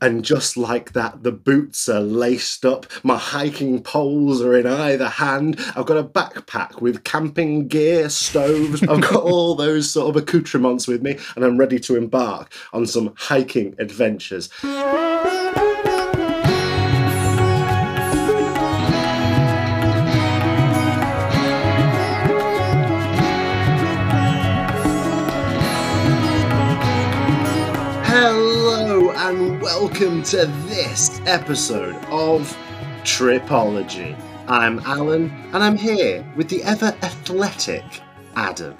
And just like that, the boots are laced up, my hiking poles are in either hand. I've got a backpack with camping gear, stoves, I've got all those sort of accoutrements with me, and I'm ready to embark on some hiking adventures. Welcome to this episode of Tripology. I'm Alun and I'm here with the ever athletic Adam.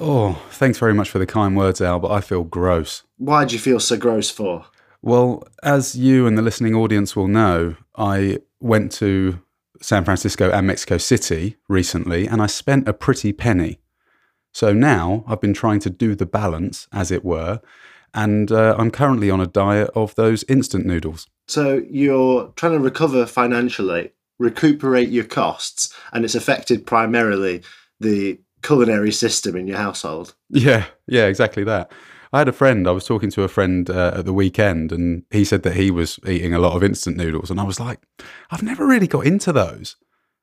Oh, thanks very much for the kind words, Al, but I feel gross. Why do you feel so gross for? Well, as you and the listening audience will know, I went to San Francisco and Mexico City recently and I spent a pretty penny. So now I've been trying to do the balance, as it were, and uh, I'm currently on a diet of those instant noodles. So you're trying to recover financially, recuperate your costs, and it's affected primarily the culinary system in your household. Yeah, yeah, exactly that. I had a friend, I was talking to a friend uh, at the weekend, and he said that he was eating a lot of instant noodles. And I was like, I've never really got into those.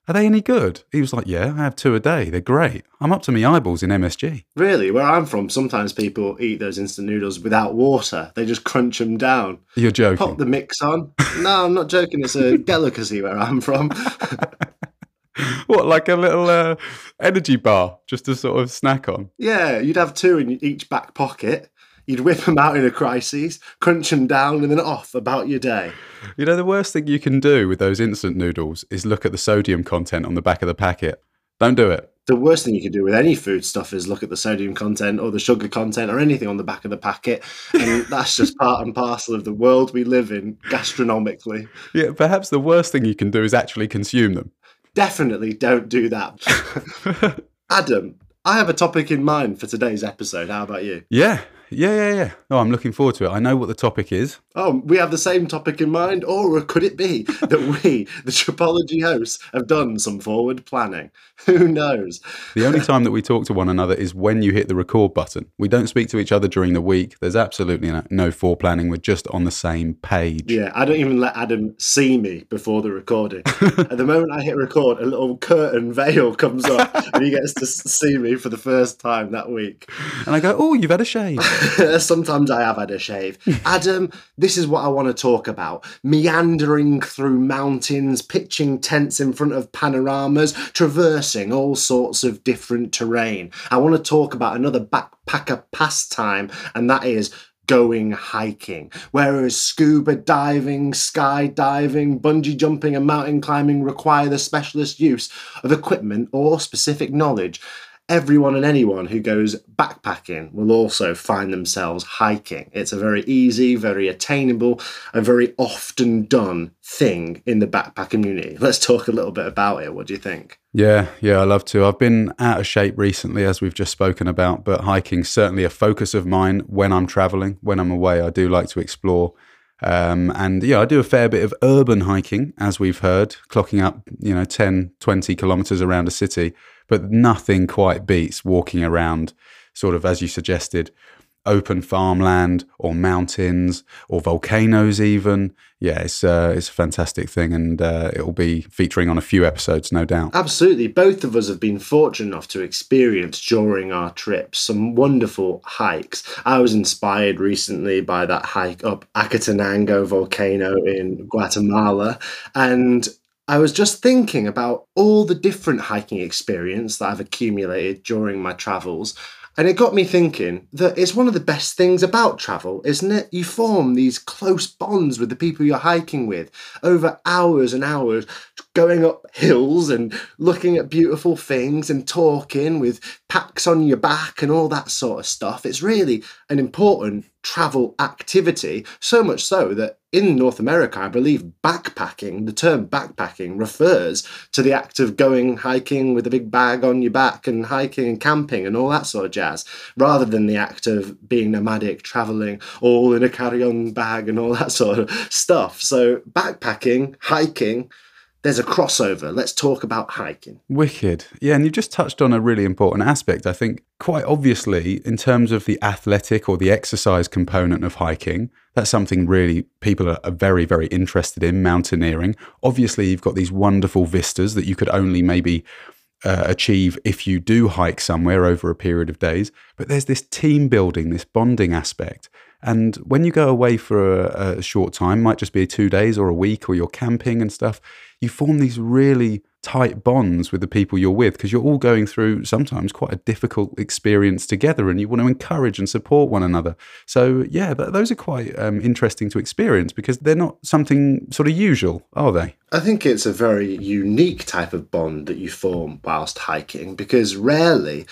Are they any good? He was like, Yeah, I have two a day. They're great. I'm up to my eyeballs in MSG. Really, where I'm from, sometimes people eat those instant noodles without water. They just crunch them down. You're joking. Pop the mix on. No, I'm not joking. It's a delicacy where I'm from. what, like a little uh, energy bar just to sort of snack on? Yeah, you'd have two in each back pocket. You'd whip them out in a crisis, crunch them down, and then off about your day. You know, the worst thing you can do with those instant noodles is look at the sodium content on the back of the packet. Don't do it. The worst thing you can do with any food stuff is look at the sodium content or the sugar content or anything on the back of the packet. And that's just part and parcel of the world we live in gastronomically. Yeah, perhaps the worst thing you can do is actually consume them. Definitely don't do that. Adam, I have a topic in mind for today's episode. How about you? Yeah, yeah, yeah, yeah. Oh, I'm looking forward to it. I know what the topic is. Oh, we have the same topic in mind, or could it be that we, the Tripology hosts, have done some forward planning? Who knows? The only time that we talk to one another is when you hit the record button. We don't speak to each other during the week. There's absolutely no, no foreplanning. We're just on the same page. Yeah, I don't even let Adam see me before the recording. At the moment I hit record, a little curtain veil comes up and he gets to see me for the first time that week. And I go, Oh, you've had a shave. Sometimes I have had a shave. Adam, this is what I want to talk about. Meandering through mountains, pitching tents in front of panoramas, traversing all sorts of different terrain. I want to talk about another backpacker pastime, and that is going hiking. Whereas scuba diving, skydiving, bungee jumping, and mountain climbing require the specialist use of equipment or specific knowledge everyone and anyone who goes backpacking will also find themselves hiking. It's a very easy, very attainable, and very often done thing in the backpack community. Let's talk a little bit about it. What do you think? Yeah, yeah, I love to. I've been out of shape recently, as we've just spoken about, but hiking's certainly a focus of mine when I'm traveling. When I'm away, I do like to explore. Um, and yeah, I do a fair bit of urban hiking, as we've heard, clocking up, you know, 10, 20 kilometers around a city but nothing quite beats walking around, sort of as you suggested, open farmland or mountains or volcanoes even. Yeah it's uh, it's a fantastic thing and uh, it will be featuring on a few episodes no doubt. Absolutely. Both of us have been fortunate enough to experience during our trips some wonderful hikes. I was inspired recently by that hike up acatenango volcano in guatemala and I was just thinking about all the different hiking experience that I've accumulated during my travels. And it got me thinking that it's one of the best things about travel, isn't it? You form these close bonds with the people you're hiking with over hours and hours, going up hills and looking at beautiful things and talking with packs on your back and all that sort of stuff. It's really an important travel activity, so much so that in North America, I believe backpacking, the term backpacking refers to the act of going hiking with a big bag on your back and hiking and camping and all that sort of jazz, rather than the act of being nomadic, traveling all in a carry on bag and all that sort of stuff. So, backpacking, hiking, there's a crossover. Let's talk about hiking. Wicked. Yeah, and you just touched on a really important aspect. I think quite obviously, in terms of the athletic or the exercise component of hiking, that's something really people are, very, very interested in mountaineering. Obviously, you've got these wonderful vistas that you could only maybe uh, achieve if you do hike somewhere over a period of days. But there's this team building, this bonding aspect. And when you go away for a, a short time, might just be two days or a week, or you're camping and stuff, you form these really tight bonds with the people you're with because you're all going through sometimes quite a difficult experience together and you want to encourage and support one another. So, yeah, th- those are quite um, interesting to experience because they're not something sort of usual, are they? I think it's a very unique type of bond that you form whilst hiking because rarely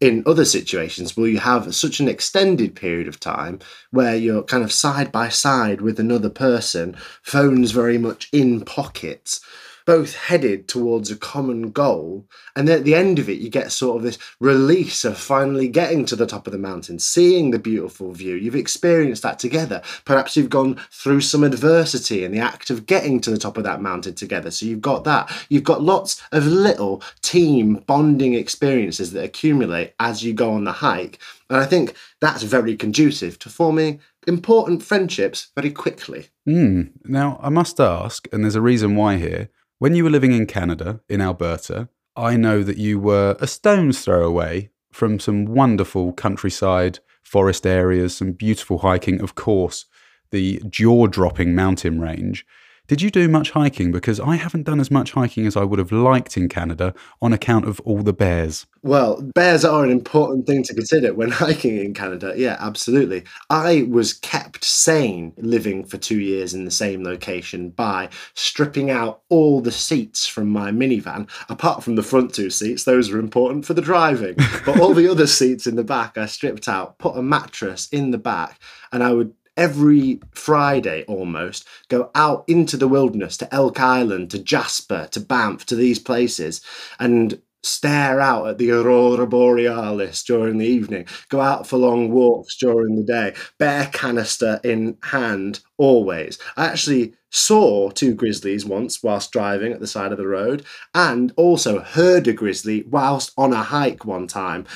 in other situations will you have such an extended period of time where you're kind of side by side with another person, phones very much in pockets both headed towards a common goal. And then at the end of it, you get sort of this release of finally getting to the top of the mountain, seeing the beautiful view. You've experienced that together. Perhaps you've gone through some adversity in the act of getting to the top of that mountain together. So you've got that. You've got lots of little team bonding experiences that accumulate as you go on the hike. And I think that's very conducive to forming important friendships very quickly. Mm. Now, I must ask, and there's a reason why here when you were living in Canada, in Alberta, I know that you were a stone's throw away from some wonderful countryside, forest areas, some beautiful hiking, of course, the jaw dropping mountain range. Did you do much hiking? Because I haven't done as much hiking as I would have liked in Canada on account of all the bears. Well, bears are an important thing to consider when hiking in Canada. Yeah, absolutely. I was kept sane living for two years in the same location by stripping out all the seats from my minivan, apart from the front two seats, those are important for the driving. But all the other seats in the back, I stripped out, put a mattress in the back, and I would every Friday almost go out into the wilderness to Elk Island, to Jasper, to Banff, to these places, and stare out at the aurora borealis during the evening, go out for long walks during the day, bear canister in hand always. I actually saw two grizzlies once whilst driving at the side of the road and also heard a grizzly whilst on a hike one time.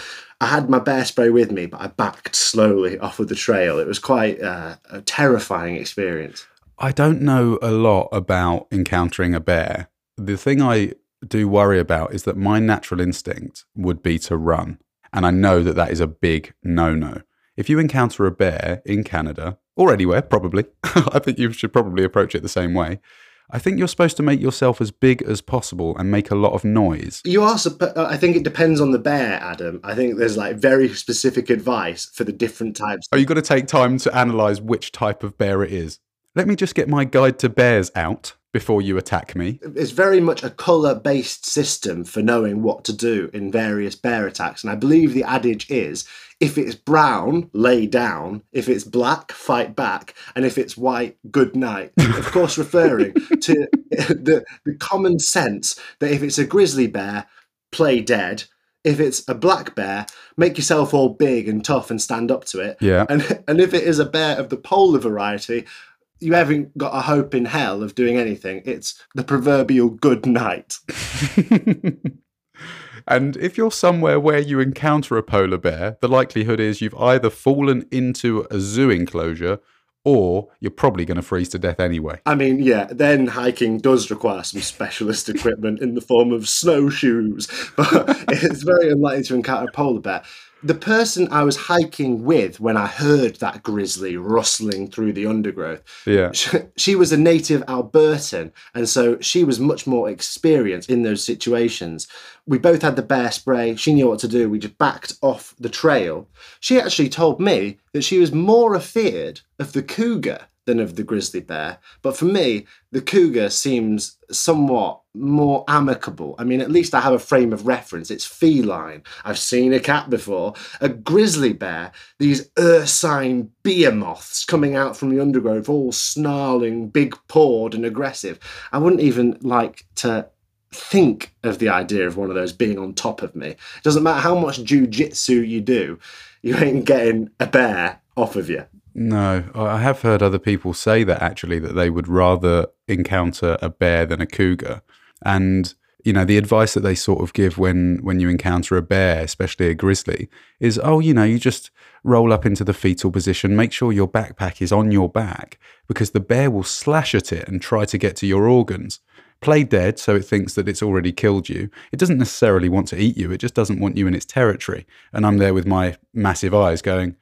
I had my bear spray with me, but I backed slowly off of the trail. It was quite uh, a terrifying experience. I don't know a lot about encountering a bear. The thing I do worry about is that my natural instinct would be to run. And I know that that is a big no no. If you encounter a bear in Canada, or anywhere, probably, I think you should probably approach it the same way. I think you're supposed to make yourself as big as possible and make a lot of noise. You are. Uh, I think it depends on the bear, Adam. I think there's like very specific advice for the different types. Are you got to take time to analyze which type of bear it is? Let me just get my guide to bears out before you attack me. It's very much a colour based system for knowing what to do in various bear attacks. And I believe the adage is if it's brown, lay down. If it's black, fight back. And if it's white, good night. of course, referring to the, the common sense that if it's a grizzly bear, play dead. If it's a black bear, make yourself all big and tough and stand up to it. Yeah. And and if it is a bear of the polar variety, you haven't got a hope in hell of doing anything. It's the proverbial good night. and if you're somewhere where you encounter a polar bear, the likelihood is you've either fallen into a zoo enclosure or you're probably going to freeze to death anyway. I mean, yeah, then hiking does require some specialist equipment in the form of snowshoes, but it's very unlikely to encounter a polar bear the person I was hiking with when I heard that grizzly rustling through the undergrowth, yeah, she, she, was a native Albertan, and so she was much more experienced in those situations. We both had the bear spray. She knew what to do. We just backed off the trail. She actually told me that she was more afeared of the cougar than of the grizzly bear. But for me, the cougar seems somewhat more amicable. I mean, at least I have a frame of reference. It's feline. I've seen a cat before. A grizzly bear, these ursine behemoths coming out from the undergrowth, all snarling, big pawed, and aggressive. I wouldn't even like to think of the idea of one of those being on top of me. It doesn't matter how much jujitsu you do, you ain't getting a bear off of you. No, I have heard other people say that actually that they would rather encounter a bear than a cougar. And you know the advice that they sort of give when when you encounter a bear especially a grizzly is oh you know you just roll up into the fetal position. Make sure your backpack is on your back because the bear will slash at it and try to get to your organs. Play dead so it thinks that it's already killed you. It doesn't necessarily want to eat you. It just doesn't want you in its territory. And i'm there with my massive eyes going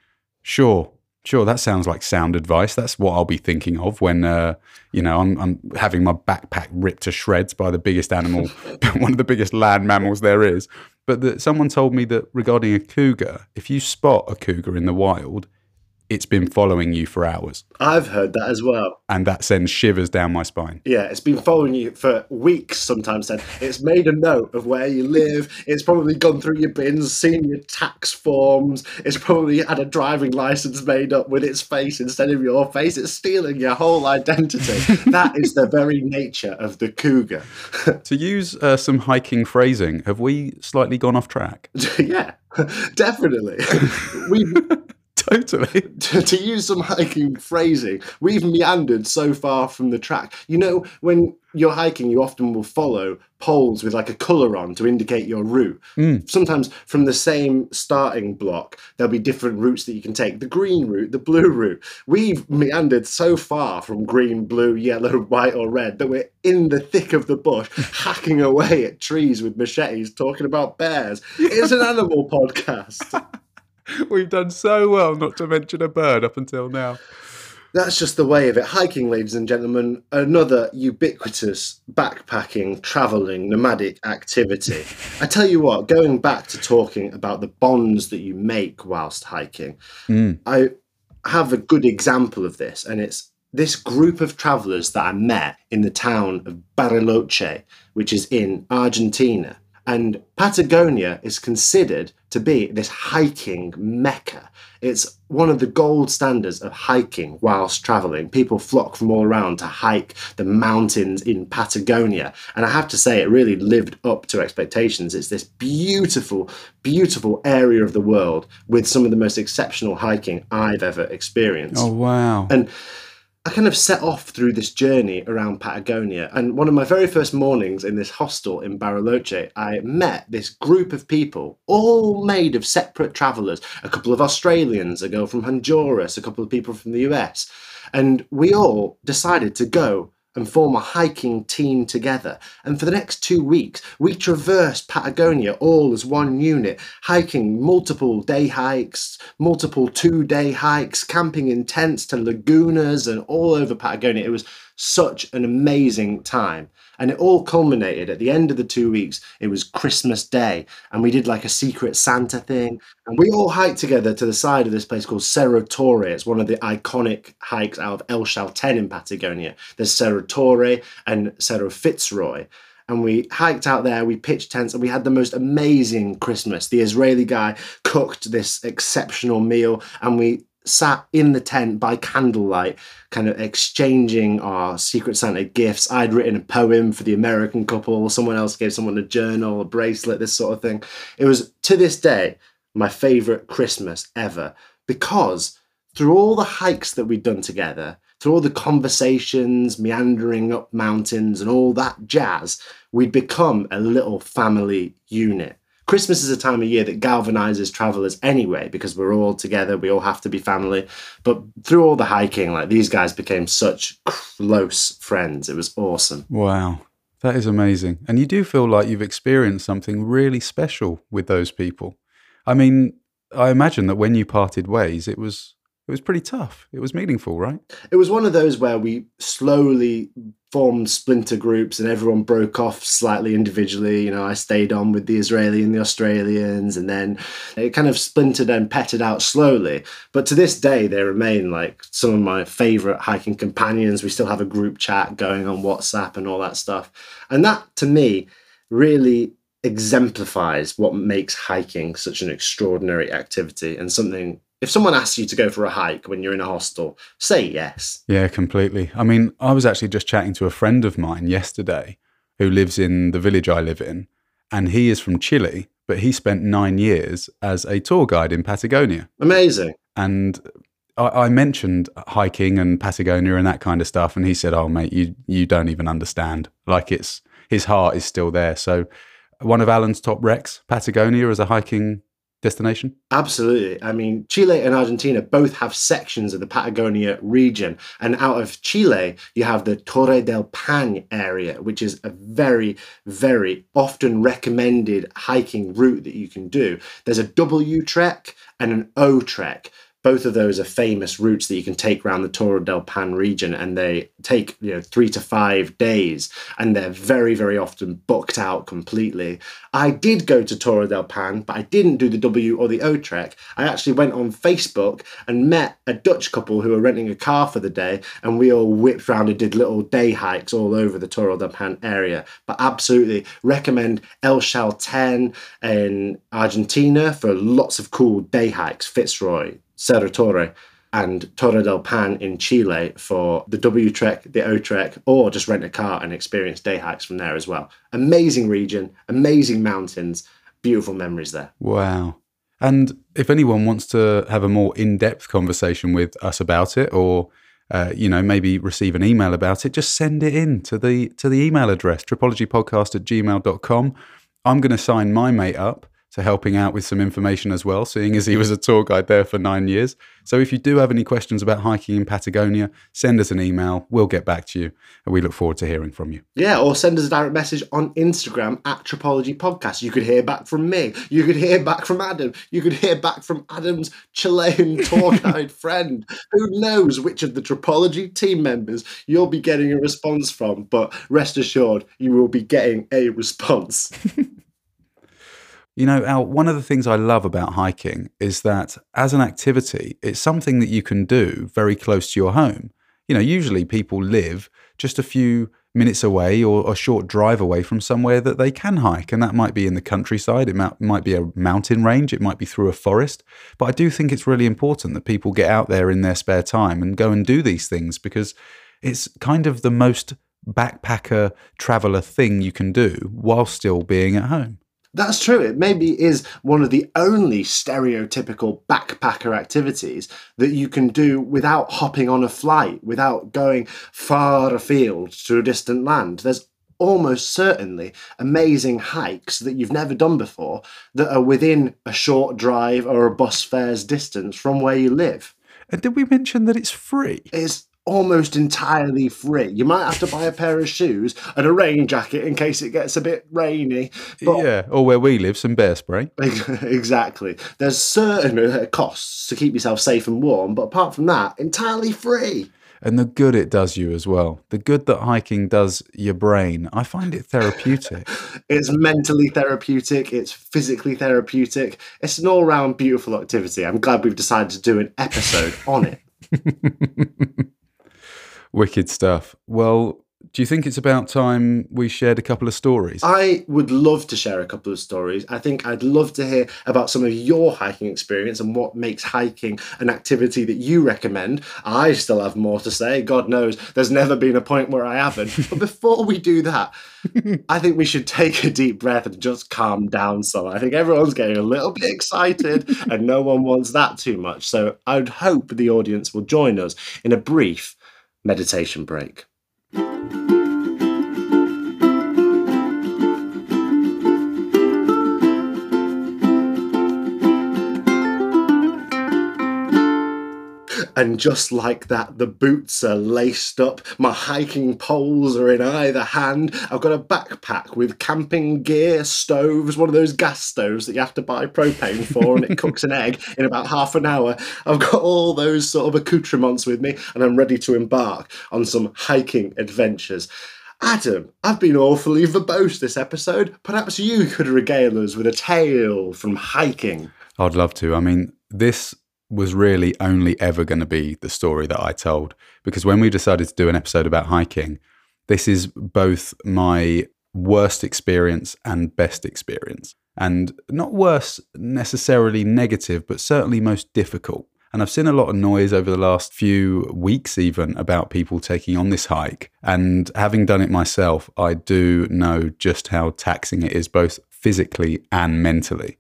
sure Sure, that sounds like sound advice. That's what I'll be thinking of when, uh, you know, I'm, I'm, having my backpack ripped to shreds by the biggest animal, one of the biggest land mammals there is. But that someone told me that regarding a cougar, if you spot a cougar in the wild, it's been following you for hours. I've heard that as well. And that sends shivers down my spine. Yeah, it's been following you for weeks sometimes then. It's made a note of where you live. It's probably gone through your bins, seen your tax forms. It's probably had a driving license made up with its face instead of your face. It's stealing your whole identity. that is the very nature of the cougar. to use uh, some hiking phrasing, have we slightly gone off track? yeah, definitely. we totally. to, to, use some hiking phrasing, we've meandered so far from the track. You know, when you're hiking, you often will follow poles with like a colour on to indicate your route. Mm. Sometimes from the same starting block, there'll be different routes that you can take the green route, the blue route. We've meandered so far from green, blue, yellow, white, or red that we're in the thick of the bush, hacking away at trees with machetes, talking about bears. It's an animal podcast. We've done so well not to mention a bird up until now. That's just the way of it. Hiking, ladies and gentlemen, another ubiquitous backpacking, travelling, nomadic activity. I tell you what, going back to talking about the bonds that you make whilst hiking, mm. I have a good example of this, and it's this group of travellers that I met in the town of Bariloche, which is in Argentina. And Patagonia is considered to be this hiking mecca. It's one of the gold standards of hiking whilst traveling. People flock from all around to hike the mountains in Patagonia. And I have to say, it really lived up to expectations. It's this beautiful, beautiful area of the world with some of the most exceptional hiking I've ever experienced. Oh, wow. And I kind of set off through this journey around Patagonia. And one of my very first mornings in this hostel in Bariloche, I met this group of people, all made of separate travelers a couple of Australians, a girl from Honduras, a couple of people from the US. And we all decided to go and form a hiking team together. And for the next two weeks, we traversed Patagonia all as one unit, hiking multiple day hikes, multiple two day hikes, camping in tents to lagunas and all over Patagonia. It was such an amazing time. And it all culminated at the end of the two weeks. It was Christmas Day, and we did like a secret Santa thing. And we all hiked together to the side of this place called Cerro Torre. It's one of the iconic hikes out of El Chalten in Patagonia. There's Cerro Torre and Cerro Fitzroy and we hiked out there, we pitched tents, and we had the most amazing Christmas. The Israeli guy cooked this exceptional meal, and we sat in the tent by candlelight, kind of exchanging our Secret Santa gifts. I'd written a poem for the American couple, someone else gave someone a journal, a bracelet, this sort of thing. It was to this day my favorite Christmas ever because through all the hikes that we'd done together, through all the conversations, meandering up mountains, and all that jazz, we'd become a little family unit. Christmas is a time of year that galvanizes travelers anyway because we're all together, we all have to be family. But through all the hiking, like these guys became such close friends. It was awesome. Wow. That is amazing. And you do feel like you've experienced something really special with those people. I mean, I imagine that when you parted ways, it was it was pretty tough. It was meaningful, right? It was one of those where we slowly formed splinter groups and everyone broke off slightly individually. You know, I stayed on with the Israeli and the Australians, and then it kind of splintered and petted out slowly. But to this day, they remain like some of my favorite hiking companions. We still have a group chat going on WhatsApp and all that stuff. And that to me really exemplifies what makes hiking such an extraordinary activity and something if someone asks you to go for a hike when you're in a hostel, say yes. Yeah, completely. I mean, I was actually just chatting to a friend of mine yesterday who lives in the village I live in, and he is from Chile, but he spent nine years as a tour guide in Patagonia. Amazing. And I, I mentioned hiking and Patagonia and that kind of stuff, and he said, "Oh, mate, you you don't even understand. Like it's." his heart is still there. So, one of Alun's top recs, Patagonia, as a hiking destination? Absolutely. I mean, Chile and Argentina both have sections of the Patagonia region. And out of Chile, you have the Torre del Paine area, which is a very, very often recommended hiking route that you can do. There's a W trek and an O trek both of those are famous routes that you can take around the Torre del Paine region, and they take you know three to five days, and they're very very often booked out completely. I did go to Torre del Paine, but I didn't do the W or the O trek. I actually went on Facebook and met a Dutch couple who were renting a car for the day, and we all whipped around and did little day hikes all over the Torre del Paine area. But absolutely recommend El Chalten in Argentina for lots of cool day hikes. Fitzroy, Cerro Torre and Torre del Paine in Chile for the W Trek, the O Trek, or just rent a car and experience day hikes from there as well. Amazing region, amazing mountains, beautiful memories there. Wow. And if anyone wants to have a more in depth conversation with us about it, or uh, you know, maybe receive an email about it, just send it in to the to the email address, tripologypodcast at gmail.com. I'm going to sign my mate up to helping out with some information as well, seeing as he was a tour guide there for nine years. So if you do have any questions about hiking in Patagonia, send us an email. We'll get back to you, and we look forward to hearing from you. Yeah, or send us a direct message on Instagram at Tripology Podcast. You could hear back from me. You could hear back from Adam. You could hear back from Adam's Chilean tour guide friend. Who knows which of the Tripology team members you'll be getting a response from? But rest assured, you will be getting a response. You know, Al, one of the things I love about hiking is that as an activity, it's something that you can do very close to your home. You know, usually people live just a few minutes away or a short drive away from somewhere that they can hike. And that might be in the countryside, it might be a mountain range, it might be through a forest. But I do think it's really important that people get out there in their spare time and go and do these things because it's kind of the most backpacker traveler thing you can do while still being at home. That's true. It maybe is one of the only stereotypical backpacker activities that you can do without hopping on a flight, without going far afield to a distant land. There's almost certainly amazing hikes that you've never done before that are within a short drive or a bus fare's distance from where you live. And did we mention that it's free? It's almost entirely free. You might have to buy a pair of shoes and a rain jacket in case it gets a bit rainy. But yeah, or where we live, some bear spray. exactly. There's certain uh, costs to keep yourself safe and warm, but apart from that, entirely free. And the good it does you as well. The good that hiking does your brain. I find it therapeutic. it's mentally therapeutic. It's physically therapeutic. It's an all round beautiful activity. I'm glad we've decided to do an episode on it. Wicked stuff. Well, do you think it's about time we shared a couple of stories? I would love to share a couple of stories. I think I'd love to hear about some of your hiking experience and what makes hiking an activity that you recommend. I still have more to say. God knows there's never been a point where I haven't. but before we do that, I think we should take a deep breath and just calm down some. I think everyone's getting a little bit excited and no one wants that too much. So I'd hope the audience will join us in a brief meditation break. And just like that, the boots are laced up, my hiking poles are in either hand. I've got a backpack with camping gear, stoves, one of those gas stoves that you have to buy propane for, and it cooks an egg in about half an hour. I've got all those sort of accoutrements with me, and I'm ready to embark on some hiking adventures. Adam, I've been awfully verbose this episode. Perhaps you could regale us with a tale from hiking. I'd love to. I mean, this was really only ever going to be the story that I told. Because when we decided to do an episode about hiking, this is both my worst experience and best experience. And not worse necessarily negative, but certainly most difficult. And I've seen a lot of noise over the last few weeks, even about people taking on this hike. And having done it myself, I do know just how taxing it is, both physically and mentally.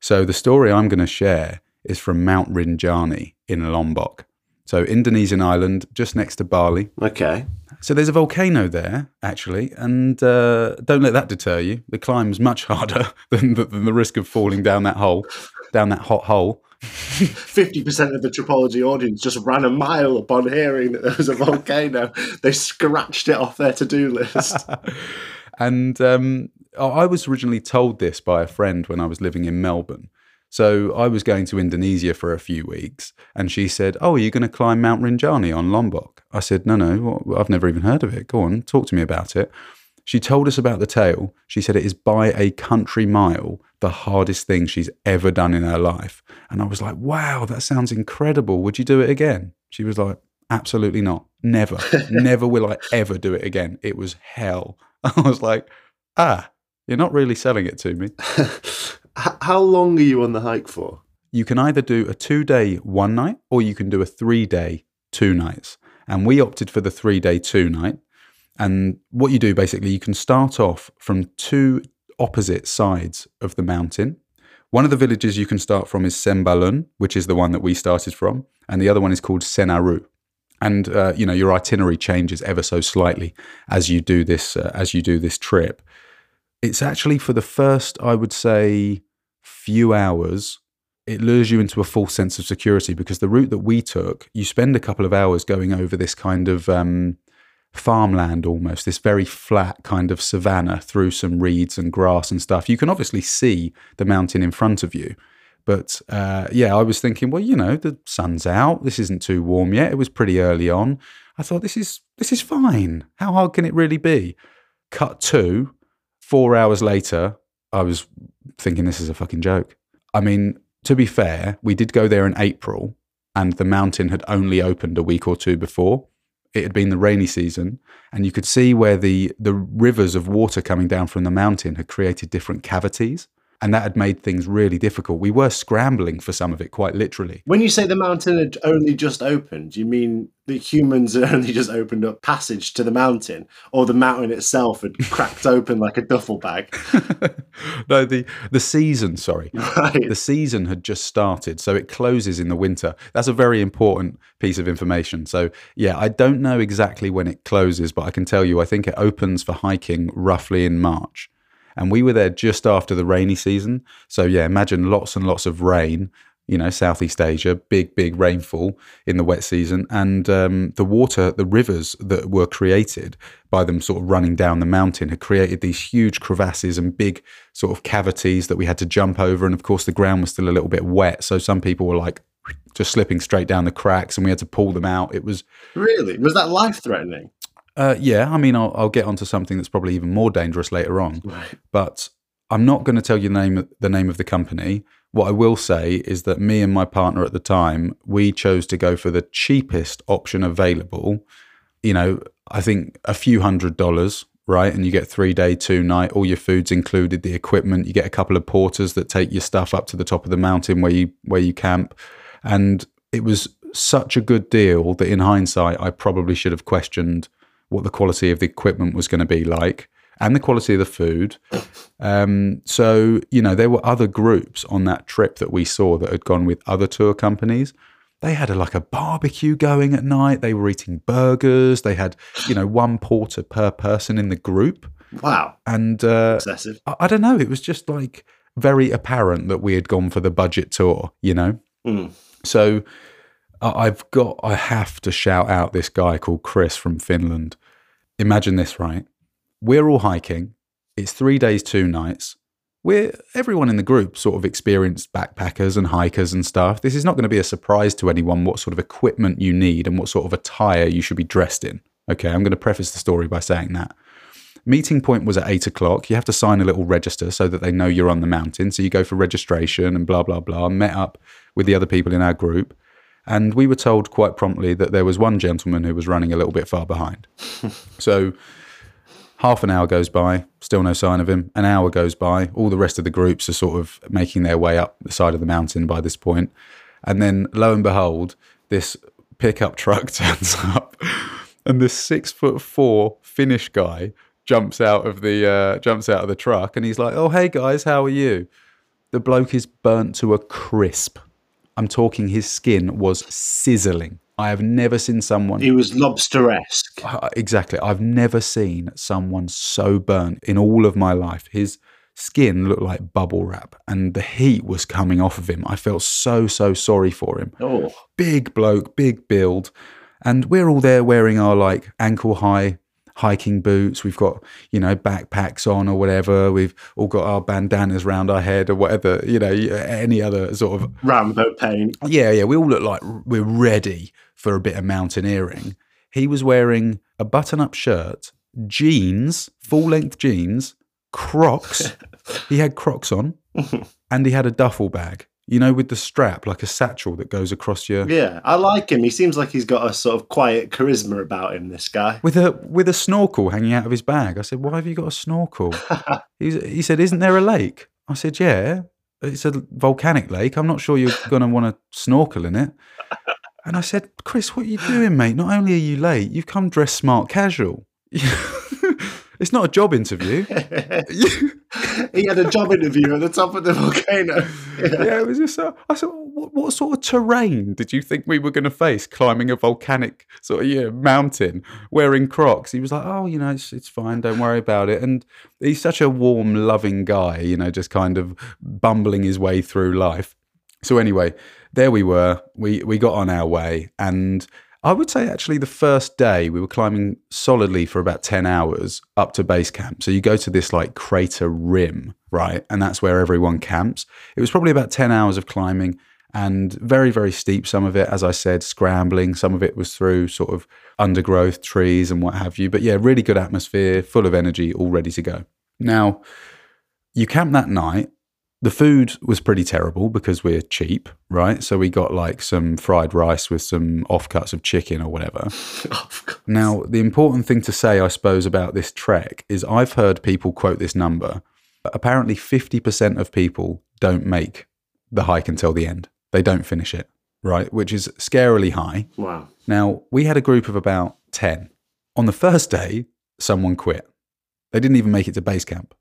So, the story I'm going to share is from Mount Rinjani in Lombok. So, Indonesian island just next to Bali. Okay. So there's a volcano there, actually, and uh, don't let that deter you. The climb's much harder than the, than the risk of falling down that hole, down that hot hole. 50% of the tripology audience just ran a mile upon hearing that there was a volcano. they scratched it off their to do list. and um, I was originally told this by a friend when I was living in Melbourne. So I was going to Indonesia for a few weeks, and she said, "Oh, are you going to climb Mount Rinjani on Lombok?" I said, "No, no, I've never even heard of it. Go on, talk to me about it." She told us about the tale. She said it is by a country mile the hardest thing she's ever done in her life. And I was like, "Wow, that sounds incredible. Would you do it again?" She was like, "Absolutely not. Never. never will I ever do it again. It was hell." I was like, "Ah, you're not really selling it to me." how long are you on the hike for? You can either do a two day, one night, or you can do a three day, two nights. And we opted for the three day, two night. And what you do basically, you can start off from two opposite sides of the mountain. One of the villages you can start from is Sembalun, which is the one that we started from, and the other one is called Senaru. And uh, you know your itinerary changes ever so slightly as you do this uh, as you do this trip. It's actually for the first, I would say, few hours, it lures you into a false sense of security because the route that we took, you spend a couple of hours going over this kind of um, farmland almost, this very flat kind of savannah through some reeds and grass and stuff. You can obviously see the mountain in front of you. But uh, yeah, I was thinking, well, you know, the sun's out. This isn't too warm yet. It was pretty early on. I thought this is this is fine. How hard can it really be? Cut two, four hours later, I was thinking this is a fucking joke. I mean, to be fair, we did go there in April and the mountain had only opened a week or two before. It had been the rainy season, and you could see where the, the rivers of water coming down from the mountain had created different cavities and that had made things really difficult. We were scrambling for some of it, quite literally. When you say the mountain had only just opened, you mean the humans had only just opened up passage to the mountain, or the mountain itself had cracked open like a duffel bag? no, the the season. Sorry, right. the season had just started, so it closes in the winter. That's a very important piece of information. So yeah, I don't know exactly when it closes, but I can tell you, I think it opens for hiking roughly in March and we were there just after the rainy season. So yeah, imagine lots and lots of rain. You know, Southeast Asia, big big rainfall in the wet season, and um, the water, the rivers that were created by them sort of running down the mountain had created these huge crevasses and big sort of cavities that we had to jump over. And of course, the ground was still a little bit wet, so some people were like just slipping straight down the cracks, and we had to pull them out. It was really was that life threatening? Uh, yeah, I mean, I'll, I'll, get onto something that's probably even more dangerous later on. Right. But I'm not going to tell you the name the name of the company. What I will say is that me and my partner at the time we chose to go for the cheapest option available. You know, I think a few hundred dollars, right? And you get three day, two night, all your food's included, the equipment. You get a couple of porters that take your stuff up to the top of the mountain where you where you camp, and it was such a good deal that in hindsight I probably should have questioned what the quality of the equipment was going to be like and the quality of the food. Um, so, you know, there were other groups on that trip that we saw that had gone with other tour companies. They had a, like a barbecue going at night. They were eating burgers. They had, you know, one porter per person in the group. Wow. And uh, excessive. I, I, don't know. It was just like very apparent that we had gone for the budget tour, you know? Mm. So, I've got, I have to shout out this guy called Chris from Finland. Imagine this, right? We're all hiking. It's three days, two nights. We're everyone in the group sort of experienced backpackers and hikers and stuff. This is not going to be a surprise to anyone what sort of equipment you need and what sort of attire you should be dressed in. Okay, I'm going to preface the story by saying that. Meeting point was at eight o'clock. You have to sign a little register so that they know you're on the mountain. So you go for registration and blah, blah, blah. Met up with the other people in our group. And we were told quite promptly that there was one gentleman who was running a little bit far behind. so half an hour goes by, still no sign of him. An hour goes by. All the rest of the groups are sort of making their way up the side of the mountain by this point. And then lo and behold, this pickup truck turns up and this six foot four Finnish guy jumps out of the uh, jumps out of the truck and he's like, "Oh, hey guys, how are you?" The bloke is burnt to a crisp. I'm talking his skin was sizzling. I have never seen someone He was lobster-esque. Uh, exactly. I've never seen someone so burnt in all of my life. His skin looked like bubble wrap and the heat was coming off of him. I felt so, so sorry for him. Oh, Big bloke, big build. And we're all there wearing our like ankle high hiking boots. We've got, you know, backpacks on or whatever. We've all got our bandanas round our head or whatever, you know, any other sort of Rambo paint. yeah, yeah, we all look like we're ready for a bit of mountaineering. He was wearing a button up shirt, jeans, full length jeans, Crocs. he had Crocs on, and he had a duffel bag, you know, with the strap, like a satchel that goes across your. Yeah, I like him. He seems like he's got a sort of quiet charisma about him. This guy. With a with a snorkel hanging out of his bag. I said, "Why have you got a snorkel?" He's, he said, "Isn't there a lake?" I said, "Yeah, it's a volcanic lake. I'm not sure you're going to want to snorkel in it." And I said, "Chris, what are you doing, mate? Not only are you late, you've come dressed smart casual. it's not a job interview." he had a job interview at the top of the volcano. yeah, it was just. So, I said, what, what sort of terrain did you think we were going to face climbing a volcanic sort of yeah, mountain wearing Crocs? He was like, oh, you know, it's it's fine, don't worry about it. And he's such a warm, loving guy, you know, just kind of bumbling his way through life. So anyway, there we were. We we got on our way, and I would say actually the first day we were climbing solidly for about 10 hours up to base camp. So you go to this like crater rim, right? And that's where everyone camps. It was probably about 10 hours of climbing and very, very steep. Some of it, as I said, scrambling. Some of it was through sort of undergrowth, trees, and what have you. But yeah, really good atmosphere, full of energy, all ready to go. Now, you camp that night the food was pretty terrible because we're cheap, right? So we got like some fried rice with some offcuts of chicken or whatever. now, the important thing to say, I suppose, about this trek is I've heard people quote this number. Apparently, 50% of people don't make the hike until the end, they don't finish it, right? Which is scarily high. Wow. Now, we had a group of about 10. On the first day, someone quit. They didn't even make it to base camp.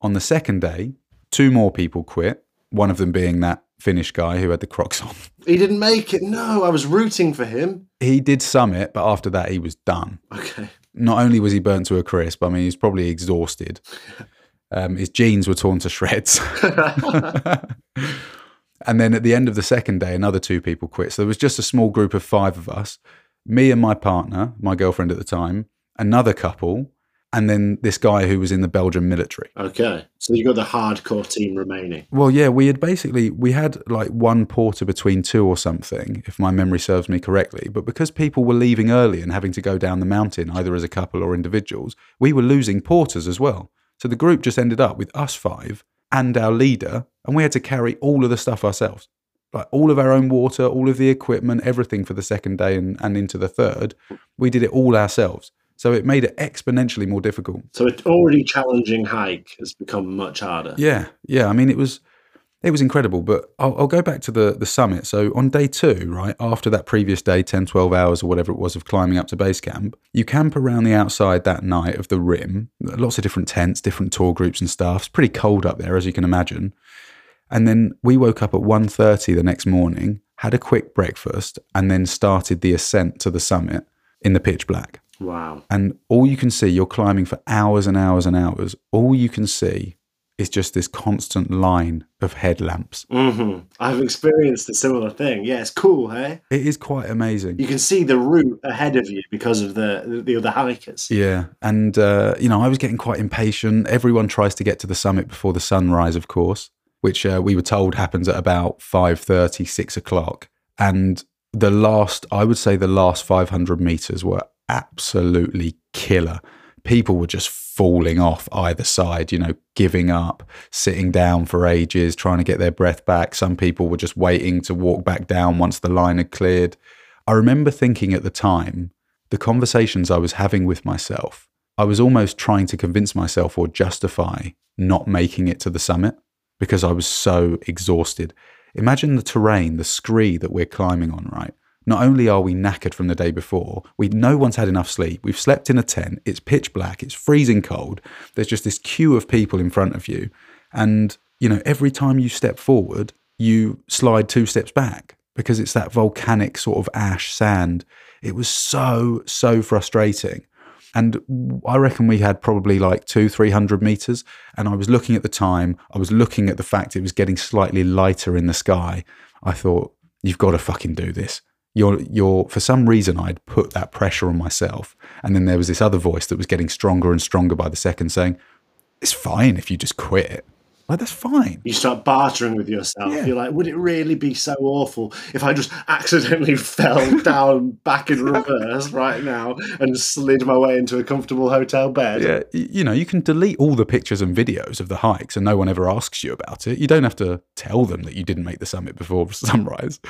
On the second day, two more people quit, one of them being that Finnish guy who had the Crocs on. He didn't make it. No, I was rooting for him. He did summit, but after that, he was done. Okay. Not only was he burnt to a crisp, I mean, he was probably exhausted. Um, his jeans were torn to shreds. and then at the end of the second day, another two people quit. So there was just a small group of five of us me and my partner, my girlfriend at the time, another couple, and then this guy who was in the Belgian military. Okay. So you got the hardcore team remaining. Well, yeah, we had basically we had like one porter between two or something, if my memory serves me correctly. But because people were leaving early and having to go down the mountain, either as a couple or individuals, we were losing porters as well. So the group just ended up with us five and our leader, and we had to carry all of the stuff ourselves. Like all of our own water, all of the equipment, everything for the second day and, and into the third. We did it all ourselves. So it made it exponentially more difficult. So an already challenging hike has become much harder. Yeah, yeah. I mean, it was it was incredible. But I'll, I'll, go back to the the summit. So on day two, right after that previous day, 10, 12 hours or whatever it was of climbing up to base camp, you camp around the outside that night of the rim. Lots of different tents, different tour groups and stuff. It's pretty cold up there, as you can imagine. And then we woke up at 1.30 the next morning, had a quick breakfast, and then started the ascent to the summit in the pitch black. Wow. And all you can see, you're climbing for hours and hours and hours. All you can see is just this constant line of headlamps. Mm-hmm. I've experienced a similar thing. Yeah, it's cool, hey? It is quite amazing. You can see the route ahead of you because of the the other hikers. Yeah, and uh, you know, I was getting quite impatient. Everyone tries to get to the summit before the sunrise, of course, which uh, we were told happens at about 5.30, 6 o'clock. And the last, I would say the last 500 meters were absolutely killer. People were just falling off either side, you know, giving up, sitting down for ages, trying to get their breath back. Some people were just waiting to walk back down once the line had cleared. I remember thinking at the time, the conversations I was having with myself, I was almost trying to convince myself or justify not making it to the summit because I was so exhausted. Imagine the terrain, the scree that we're climbing on, right? Not only are we knackered from the day before, we no one's had enough sleep. We've slept in a tent. It's pitch black. It's freezing cold. There's just this queue of people in front of you, and you know every time you step forward, you slide two steps back because it's that volcanic sort of ash sand. It was so, so frustrating. And I reckon we had probably like two, 300 meters. And I was looking at the time, I was looking at the fact it was getting slightly lighter in the sky. I thought, you've got to fucking do this. You're, you're, for some reason, I'd put that pressure on myself. And then there was this other voice that was getting stronger and stronger by the second saying, it's fine if you just quit. Like that's fine. You start bartering with yourself. Yeah. You're like, would it really be so awful if I just accidentally fell down back in reverse right now and slid my way into a comfortable hotel bed? Yeah, you know, you can delete all the pictures and videos of the hikes, and no one ever asks you about it. You don't have to tell them that you didn't make the summit before sunrise.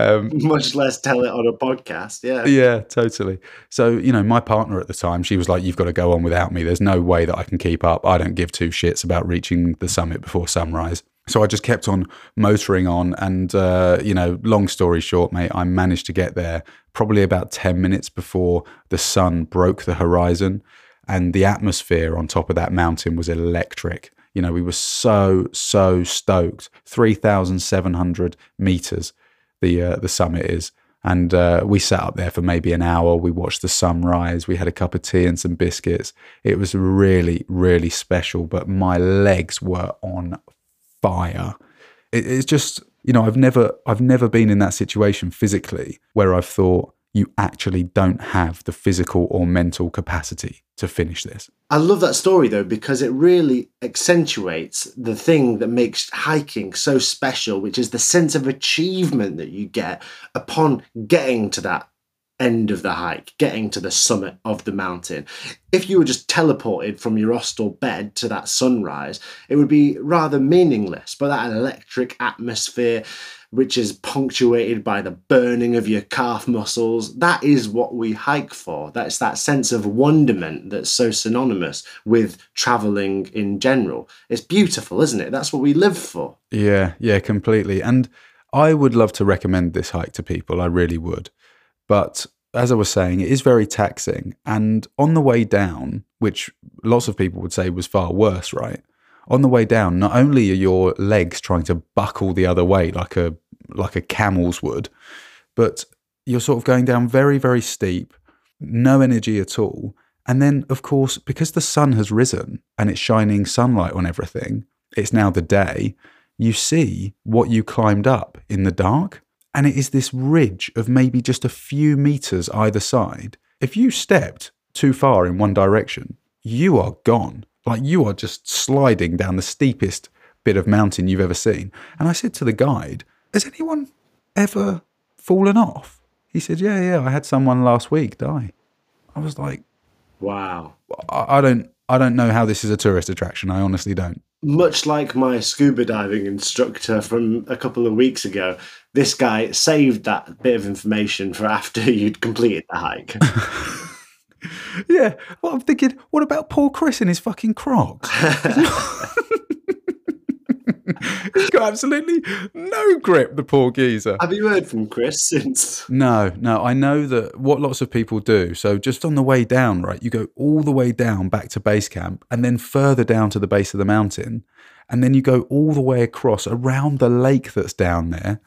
Um, Much less tell it on a podcast. Yeah, yeah, totally. So you know, my partner at the time, she was like, "You've got to go on without me. There's no way that I can keep up. I don't give two shits about reaching the summit." Before sunrise. So I just kept on motoring on, and uh, you know, long story short, mate, I managed to get there probably about ten minutes before the sun broke the horizon, and the atmosphere on top of that mountain was electric. You know, we were so so stoked. Three thousand seven hundred meters, the uh, the summit is, and uh, we sat up there for maybe an hour. We watched the sunrise. We had a cup of tea and some biscuits. It was really, really special. But my legs were on fire. It, it's just, you know, I've never, I've never been in that situation physically where I've thought, you actually don't have the physical or mental capacity to finish this. I love that story though, because it really accentuates the thing that makes hiking so special, which is the sense of achievement that you get upon getting to that end of the hike, getting to the summit of the mountain. If you were just teleported from your hostel bed to that sunrise, it would be rather meaningless. But that electric atmosphere, which is punctuated by the burning of your calf muscles. That is what we hike for. That's that sense of wonderment that's so synonymous with traveling in general. It's beautiful, isn't it? That's what we live for. Yeah, yeah, completely. And I would love to recommend this hike to people. I really would. But as I was saying, it is very taxing. And on the way down, which lots of people would say was far worse, right? On the way down, not only are your legs trying to buckle the other way like a like a camel's would, but you're sort of going down very, very steep, no energy at all. And then, of course, because the sun has risen and it's shining sunlight on everything, it's now the day, you see what you climbed up in the dark. And it is this ridge of maybe just a few meters either side. If you stepped too far in one direction, you are gone. Like you are just sliding down the steepest bit of mountain you've ever seen. And I said to the guide, Has anyone ever fallen off? He said, Yeah, yeah, I had someone last week die. I was like, Wow. I, I don't I don't know how this is a tourist attraction. I honestly don't much like my scuba diving instructor from a couple of weeks ago, this guy saved that bit of information for after you'd completed the hike. yeah. Well, I'm thinking, what about poor Chris and his fucking crocs? He's got absolutely no grip, the poor geezer. Have you heard from Chris since? No, no. I know that what lots of people do. So just on the way down, right, you go all the way down back to base camp and then further down to the base of the mountain. And then you go all the way across around the lake that's down there,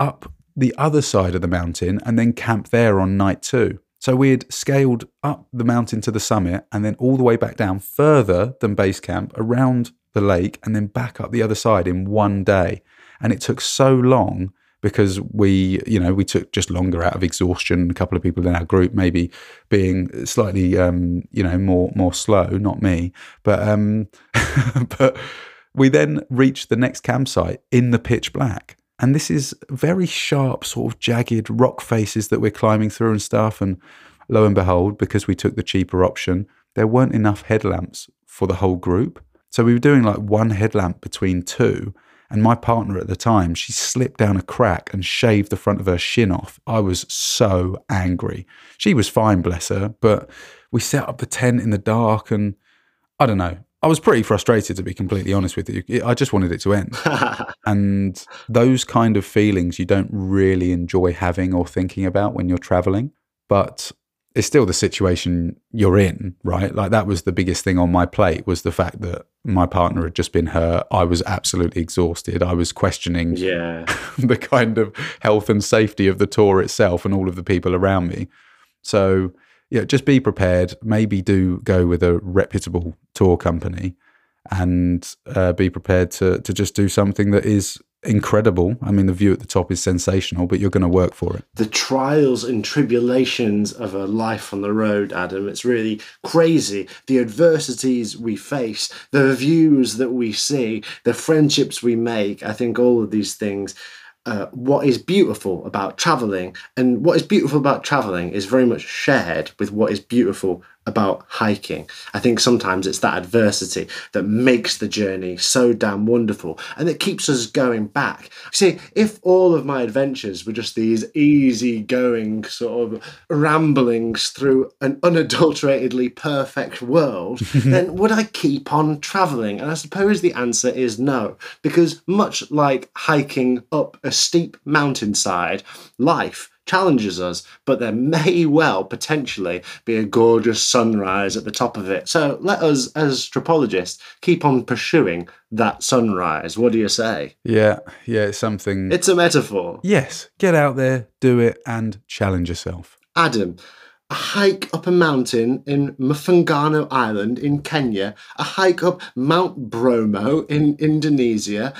up the other side of the mountain, and then camp there on night two. So we had scaled up the mountain to the summit and then all the way back down further than base camp around the lake and then back up the other side in one day. And it took so long because we, you know, we took just longer out of exhaustion. A couple of people in our group maybe being slightly, um, you know, more more slow, not me, but um, but we then reached the next campsite in the pitch black. And this is very sharp, sort of jagged rock faces that we're climbing through and stuff. And lo and behold, because we took the cheaper option, there weren't enough headlamps for the whole group. So we were doing like one headlamp between two. And my partner at the time, she slipped down a crack and shaved the front of her shin off. I was so angry. She was fine, bless her, but we set up the tent in the dark and I don't know. I was pretty frustrated to be completely honest with you. I just wanted it to end. and those kind of feelings you don't really enjoy having or thinking about when you're traveling. But it's still the situation you're in, right? Like that was the biggest thing on my plate was the fact that my partner had just been hurt. I was absolutely exhausted. I was questioning Yeah. the kind of health and safety of the tour itself and all of the people around me. So, yeah, just be prepared. Maybe do go with a reputable tour company and uh, be prepared to to just do something that is incredible. I mean, the view at the top is sensational, but you're going to work for it. the trials and tribulations of a life on the road, Adam. It's really crazy. The adversities we face, the views that we see, the friendships we make. I think all of these things. Uh, what is beautiful about traveling and what is beautiful about traveling is very much shared with what is beautiful about hiking. I think sometimes it's that adversity that makes the journey so damn wonderful and that keeps us going back. See, if all of my adventures were just these easy going sort of ramblings through an unadulteratedly perfect world, then would I keep on traveling? And I suppose the answer is no, because much like hiking up a steep mountainside, life challenges us, but there may well potentially be a gorgeous sunrise at the top of it. So let us, as Tripologists, keep on pursuing that sunrise. What do you say? Yeah, yeah, it's something. It's a metaphor. yes, get out there, do it, and challenge yourself. Adam, a hike up a mountain in Mfangano Island in Kenya, a hike up Mount Bromo in Indonesia,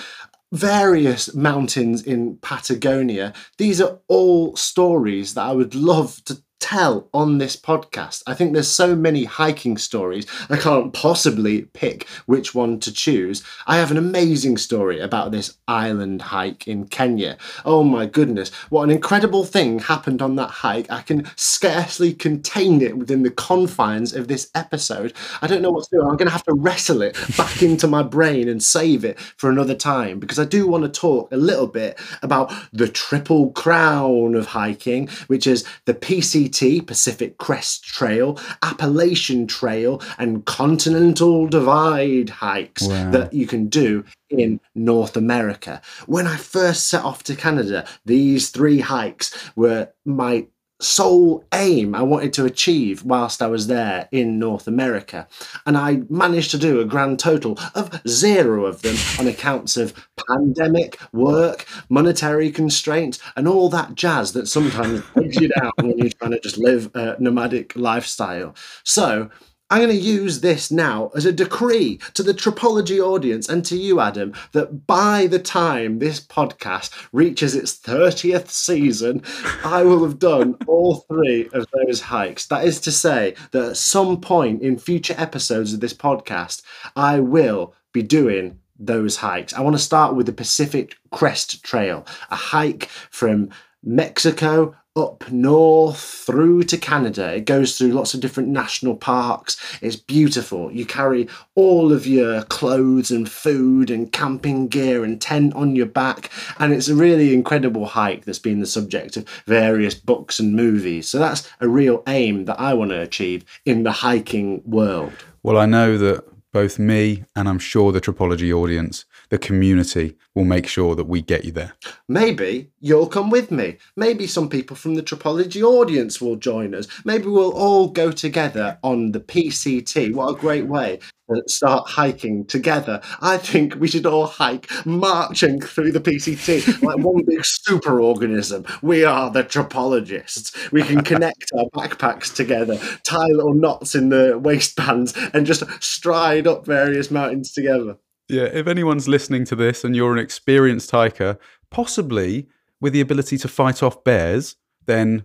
various mountains in Patagonia. These are all stories that I would love to tell on this podcast. I think there's so many hiking stories, I can't possibly pick which one to choose. I have an amazing story about this island hike in Kenya. Oh my goodness, what an incredible thing happened on that hike. I can scarcely contain it within the confines of this episode. I don't know what to do. I'm going to have to wrestle it back into my brain and save it for another time because I do want to talk a little bit about the triple crown of hiking, which is the PCT, Pacific Crest Trail, Appalachian Trail, and Continental Divide hikes Wow. that you can do in North America. When I first set off to Canada, these three hikes were my sole aim I wanted to achieve whilst I was there in North America. And I managed to do a grand total of zero of them on accounts of pandemic, work, monetary constraints, and all that jazz that sometimes takes you down when you're trying to just live a nomadic lifestyle. So I'm going to use this now as a decree to the Tripology audience and to you, Adam, that by the time this podcast reaches its 30th season, I will have done all three of those hikes. That is to say, that at some point in future episodes of this podcast, I will be doing those hikes. I want to start with the Pacific Crest Trail, a hike from Mexico up north through to Canada. It goes through lots of different national parks. It's beautiful. You carry all of your clothes and food and camping gear and tent on your back. And it's a really incredible hike that's been the subject of various books and movies. So that's a real aim that I want to achieve in the hiking world. Well, I know that both me and I'm sure the Tripology audience, the community, will make sure that we get you there. Maybe you'll come with me. Maybe some people from the Tripology audience will join us. Maybe we'll all go together on the PCT. What a great way to start hiking together. I think we should all hike marching through the PCT like one big super organism. We are the Tripologists. We can connect our backpacks together, tie little knots in the waistbands, and just stride up various mountains together. Yeah, if anyone's listening to this and you're an experienced hiker, possibly with the ability to fight off bears, then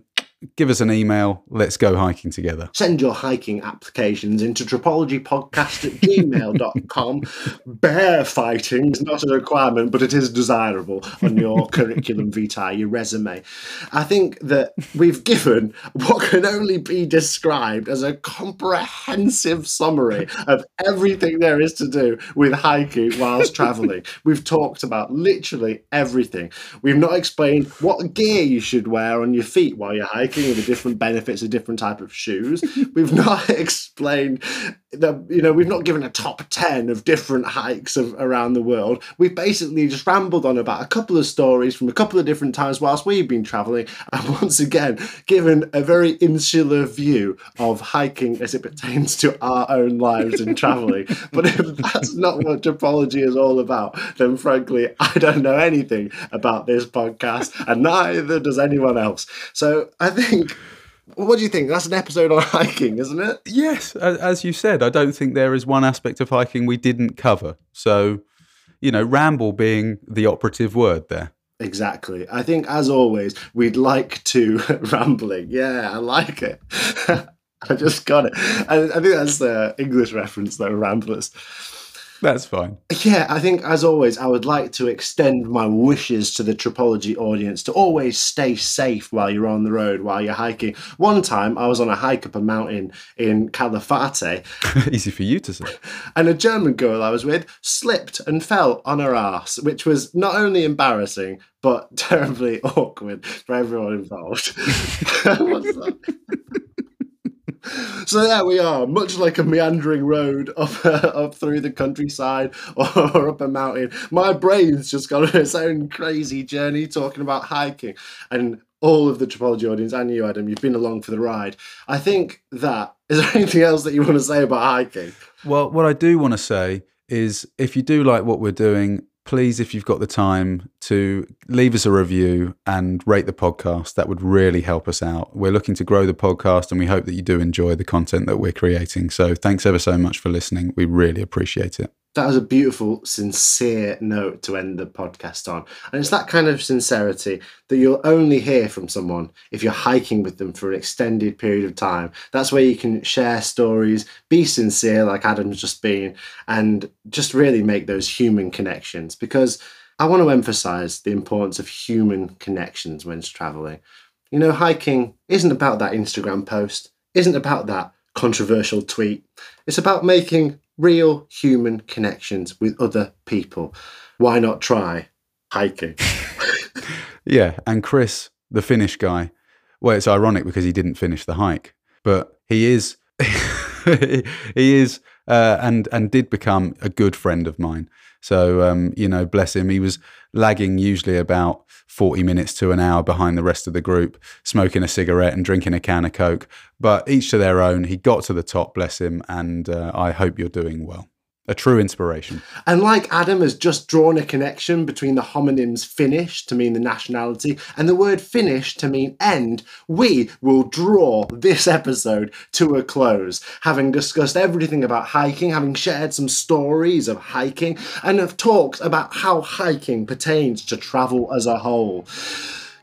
give us an email. Let's go hiking together. send your hiking applications into tripologypodcast at gmail.com. Bear fighting is not a requirement, but it is desirable on your curriculum vitae, your resume. I think that we've given what can only be described as a comprehensive summary of everything there is to do with hiking whilst traveling. We've talked about literally everything. We've not explained what gear you should wear on your feet while you're hiking and the different benefits of different type of shoes. We've not explained the, you know, we've not given a top 10 of different hikes of, around the world. We've basically just rambled on about a couple of stories from a couple of different times whilst we've been traveling. And once again, given a very insular view of hiking as it pertains to our own lives and traveling. but if that's not what Tripology is all about, then frankly, I don't know anything about this podcast and neither does anyone else. So I think what do you think? That's an episode on hiking, isn't it? Yes, as you said, I don't think there is one aspect of hiking we didn't cover. So, you know, ramble being the operative word there. Exactly. I think, as always, we'd like to rambling. Yeah, I like it. I just got it. I, I think that's the English reference, though, ramblers. That's fine. Yeah, I think as always, I would like to extend my wishes to the Tripology audience to always stay safe while you're on the road, while you're hiking. One time, I was on a hike up a mountain in Calafate. Easy for you to say. And a German girl I was with slipped and fell on her ass, which was not only embarrassing, but terribly awkward for everyone involved. so there we are, much like a meandering road up uh, up through the countryside or up a mountain. My brain's just gone on its own crazy journey talking about hiking, and all of the Tripology audience and you, Adam, you've been along for the ride. I think that is there anything else that you want to say about hiking? Well, what I do want to say is if you do like what we're doing, please, if you've got the time, to leave us a review and rate the podcast. That would really help us out. We're looking to grow the podcast and we hope that you do enjoy the content that we're creating. So thanks ever so much for listening. We really appreciate it that was a beautiful, sincere note to end the podcast on. And it's that kind of sincerity that you'll only hear from someone if you're hiking with them for an extended period of time. That's where you can share stories, be sincere, like Adam's just been, and just really make those human connections. Because I want to emphasize the importance of human connections when traveling. You know, hiking isn't about that Instagram post, isn't about that controversial tweet. It's about making real human connections with other people. Why not try hiking? yeah, and Chris, the Finnish guy, well, it's ironic because he didn't finish the hike, but he is, he is, uh, and and did become a good friend of mine. So um, you know, bless him. He was lagging usually about 40 minutes to an hour behind the rest of the group, smoking a cigarette and drinking a can of Coke. But each to their own. He got to the top, bless him, and uh, I hope you're doing well a true inspiration. And like Adam has just drawn a connection between the homonyms Finnish to mean the nationality and the word finish to mean end, we will draw this episode to a close, having discussed everything about hiking, having shared some stories of hiking, and have talked about how hiking pertains to travel as a whole.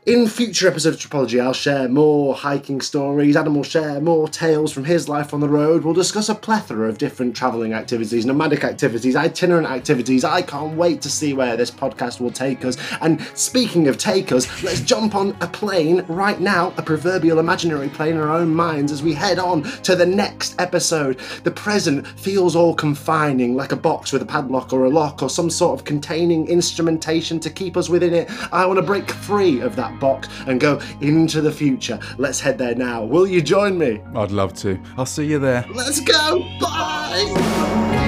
In future episodes of Tripology, I'll share more hiking stories. Adam will share more tales from his life on the road. We'll discuss a plethora of different travelling activities, nomadic activities, itinerant activities. I can't wait to see where this podcast will take us. And speaking of take us, let's jump on a plane right now, a proverbial imaginary plane in our own minds as we head on to the next episode. The present feels all confining, like a box with a padlock or a lock or some sort of containing instrumentation to keep us within it. I want to break free of that box and go into the future. Let's head there now. Will you join me? I'd love to. I'll see you there. Let's go. Bye.